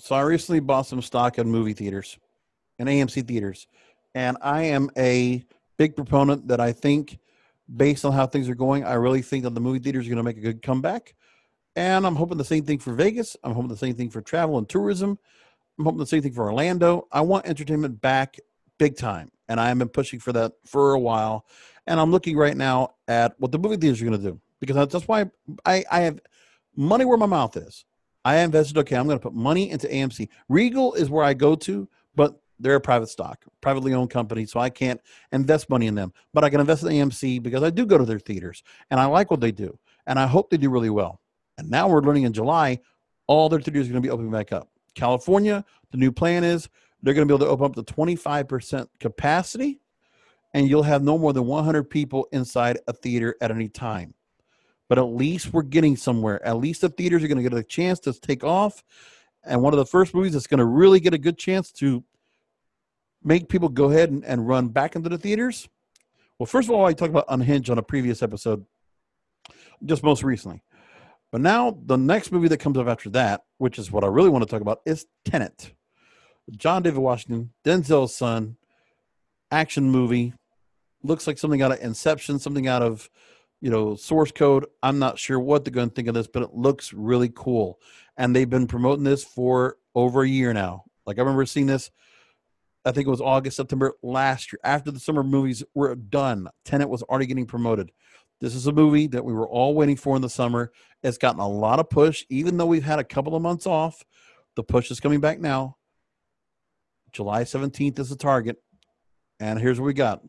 So I recently bought some stock in movie theaters and AMC theaters. And I am a big proponent that I think, based on how things are going, I really think that the movie theaters are going to make a good comeback. And I'm hoping the same thing for Vegas. I'm hoping the same thing for travel and tourism. I'm hoping the same thing for Orlando. I want entertainment back big time. And I have been pushing for that for a while. And I'm looking right now at what the movie theaters are going to do because that's why I, I have money where my mouth is. I invested, okay, I'm going to put money into AMC. Regal is where I go to, but they're a private stock, privately owned company, so I can't invest money in them. But I can invest in AMC because I do go to their theaters and I like what they do. And I hope they do really well. And now we're learning in July, all their theaters are going to be opening back up. California, the new plan is they're going to be able to open up to 25% capacity, and you'll have no more than 100 people inside a theater at any time. But at least we're getting somewhere. At least the theaters are going to get a chance to take off. And one of the first movies that's going to really get a good chance to make people go ahead and, and run back into the theaters. Well, first of all, I talked about Unhinged on a previous episode, just most recently. But now the next movie that comes up after that, which is what I really want to talk about, is Tenet. John David Washington, Denzel's son, action movie. Looks like something out of Inception, something out of, you know, source code. I'm not sure what they're going to think of this, but it looks really cool. And they've been promoting this for over a year now. Like I remember seeing this, I think it was August, September last year. After the summer movies were done, Tenet was already getting promoted. This is a movie that we were all waiting for in the summer. It's gotten a lot of push, even though we've had a couple of months off. The push is coming back now. July 17th is the target. And here's what we got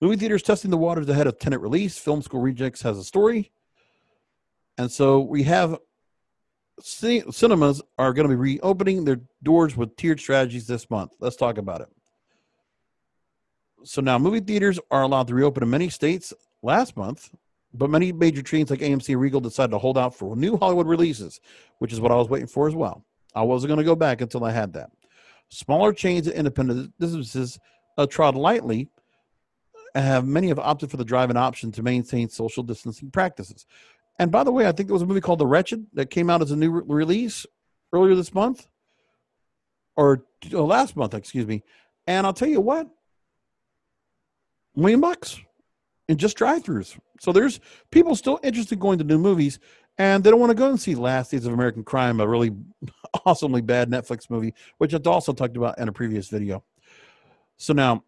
movie theaters testing the waters ahead of Tenet release. Film School Rejects has a story. And so we have cinemas are going to be reopening their doors with tiered strategies this month. Let's talk about it. So now movie theaters are allowed to reopen in many states last month, but many major chains like AMC and Regal decided to hold out for new Hollywood releases, which is what I was waiting for as well. I wasn't going to go back until I had that. Smaller chains and independent businesses uh, trod lightly and have many have opted for the drive-in option to maintain social distancing practices. And by the way, I think there was a movie called The Wretched that came out as a new re- release earlier this month or uh, last month, excuse me. And I'll tell you what, million bucks in just drive-throughs. So there's people still interested in going to new movies, and they don't want to go and see Last Days of American Crime, a really awesomely bad Netflix movie, which I've also talked about in a previous video. So now,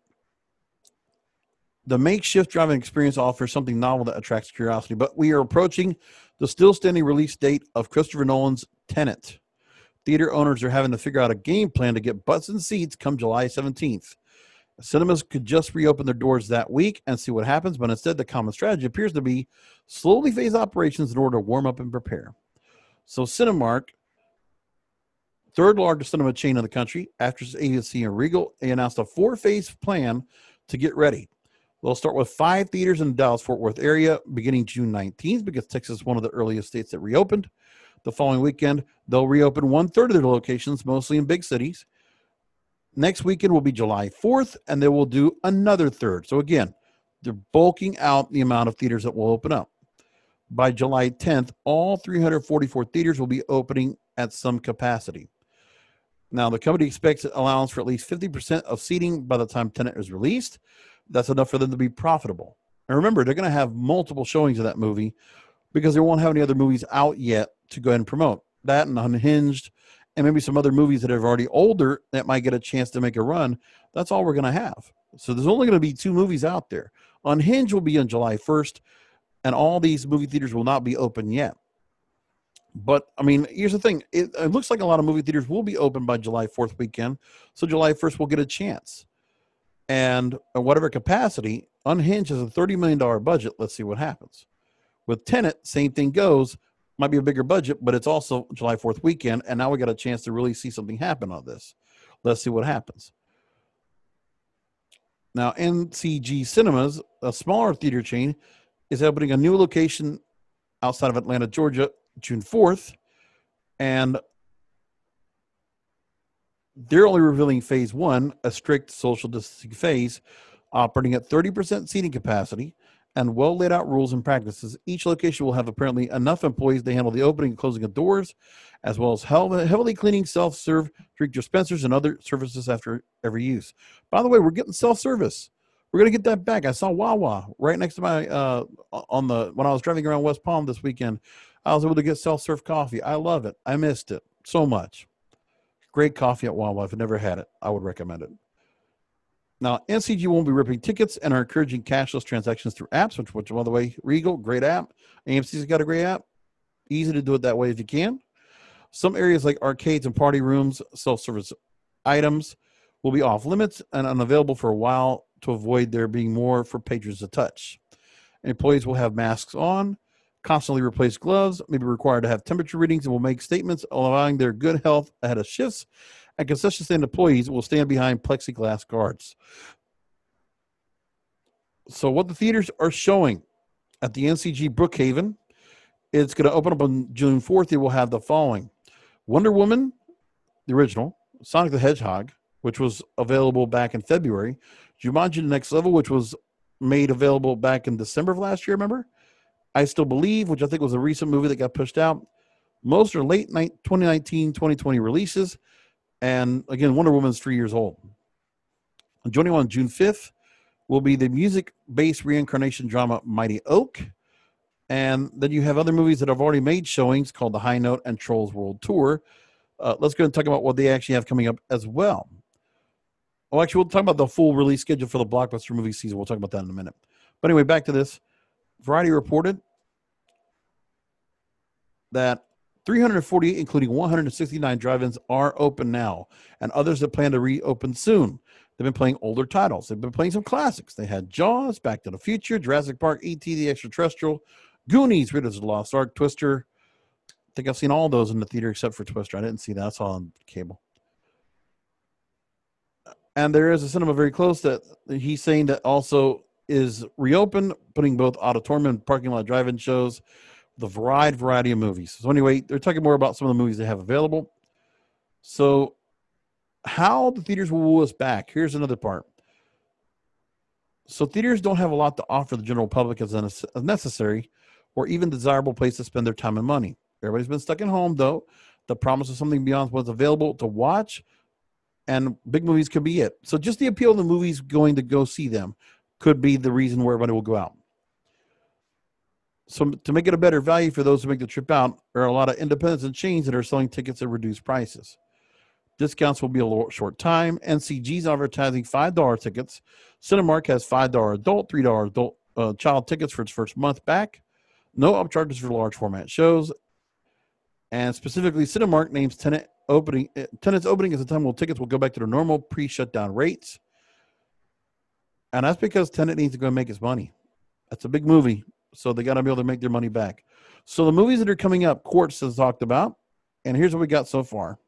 the makeshift driving experience offers something novel that attracts curiosity, but we are approaching the still standing release date of Christopher Nolan's Tenet. Theater owners are having to figure out a game plan to get butts and seats come July 17th. Cinemas could just reopen their doors that week and see what happens, but instead, the common strategy appears to be slowly phase operations in order to warm up and prepare. So, Cinemark, third largest cinema chain in the country, after AMC and Regal, announced a four phase plan to get ready. They'll start with five theaters in the Dallas Fort Worth area beginning June 19th because Texas is one of the earliest states that reopened. The following weekend, they'll reopen one third of their locations, mostly in big cities. Next weekend will be July 4th, and they will do another third. So again, they're bulking out the amount of theaters that will open up. By July 10th, all 344 theaters will be opening at some capacity. Now, the company expects allowance for at least 50% of seating by the time Tenet is released. That's enough for them to be profitable. And remember, they're going to have multiple showings of that movie because they won't have any other movies out yet to go ahead and promote. That and Unhinged and maybe some other movies that are already older that might get a chance to make a run. That's all we're going to have. So there's only going to be two movies out there. Unhinged will be on July 1st, and all these movie theaters will not be open yet. But I mean, here's the thing: it, it looks like a lot of movie theaters will be open by July 4th weekend, so July 1st will get a chance. And uh, whatever capacity, Unhinged has a $30 million budget. Let's see what happens. With Tenet, same thing goes might be a bigger budget, but it's also July 4th weekend. And now we got a chance to really see something happen on this. Let's see what happens. Now, NCG Cinemas, a smaller theater chain, is opening a new location outside of Atlanta, Georgia, June 4th. And they're only revealing phase one, a strict social distancing phase, operating at 30% seating capacity and well laid out rules and practices. Each location will have apparently enough employees to handle the opening and closing of doors, as well as heavily cleaning self serve drink dispensers and other services after every use. By the way, we're getting self service. We're gonna get that back. I saw Wawa right next to my uh, on the when I was driving around West Palm this weekend. I was able to get self serve coffee. I love it. I missed it so much. Great coffee at Wawa. If you've never had it, I would recommend it. Now, NCG won't be ripping tickets and are encouraging cashless transactions through apps, which, which by the way, Regal, great app. AMC's got a great app. Easy to do it that way if you can. Some areas like arcades and party rooms, self service items will be off limits and unavailable for a while to avoid there being more for patrons to touch. Employees will have masks on, constantly replace gloves, may be required to have temperature readings, and will make statements allowing their good health ahead of shifts. And concession stand employees will stand behind plexiglass guards. So, what the theaters are showing at the NCG Brookhaven, it's going to open up on June 4th. It will have the following Wonder Woman, the original, Sonic the Hedgehog, which was available back in February, Jumanji The Next Level, which was made available back in December of last year, remember? I Still Believe, which I think was a recent movie that got pushed out. Most are late night 2019, 2020 releases. And again, Wonder Woman's three years old. Joining on June 5th will be the music based reincarnation drama Mighty Oak. And then you have other movies that have already made showings called The High Note and Trolls World Tour. Uh, let's go and talk about what they actually have coming up as well. Oh, actually, we'll talk about the full release schedule for the blockbuster movie season. We'll talk about that in a minute. But anyway, back to this. Variety reported that 348, including 169 drive-ins, are open now, and others that plan to reopen soon. They've been playing older titles. They've been playing some classics. They had Jaws, Back to the Future, Jurassic Park, E.T. the Extraterrestrial, Goonies, Raiders of the Lost Ark, Twister. I think I've seen all those in the theater except for Twister. I didn't see that. I saw on cable. And there is a cinema very close that he's saying that also is reopened, putting both auditorium and parking lot drive-in shows, the variety variety of movies. So anyway, they're talking more about some of the movies they have available. So how the theaters will woo us back. Here's another part. So theaters don't have a lot to offer the general public as a necessary or even desirable place to spend their time and money. Everybody's been stuck at home though. The promise of something beyond what's available to watch and big movies could be it. So just the appeal of the movies going to go see them could be the reason where everybody will go out. So to make it a better value for those who make the trip out, there are a lot of independents and chains that are selling tickets at reduced prices. Discounts will be a short time. NCG's advertising $5 tickets. Cinemark has $5 adult, $3 adult uh, child tickets for its first month back. No upcharges for large format shows. And specifically, Cinemark names Tenet opening Tenet's opening is the time when tickets will go back to their normal pre-shutdown rates. And that's because Tenet needs to go and make his money. That's a big movie, so they got to be able to make their money back. So the movies that are coming up, Quartz has talked about, and here's what we got so far.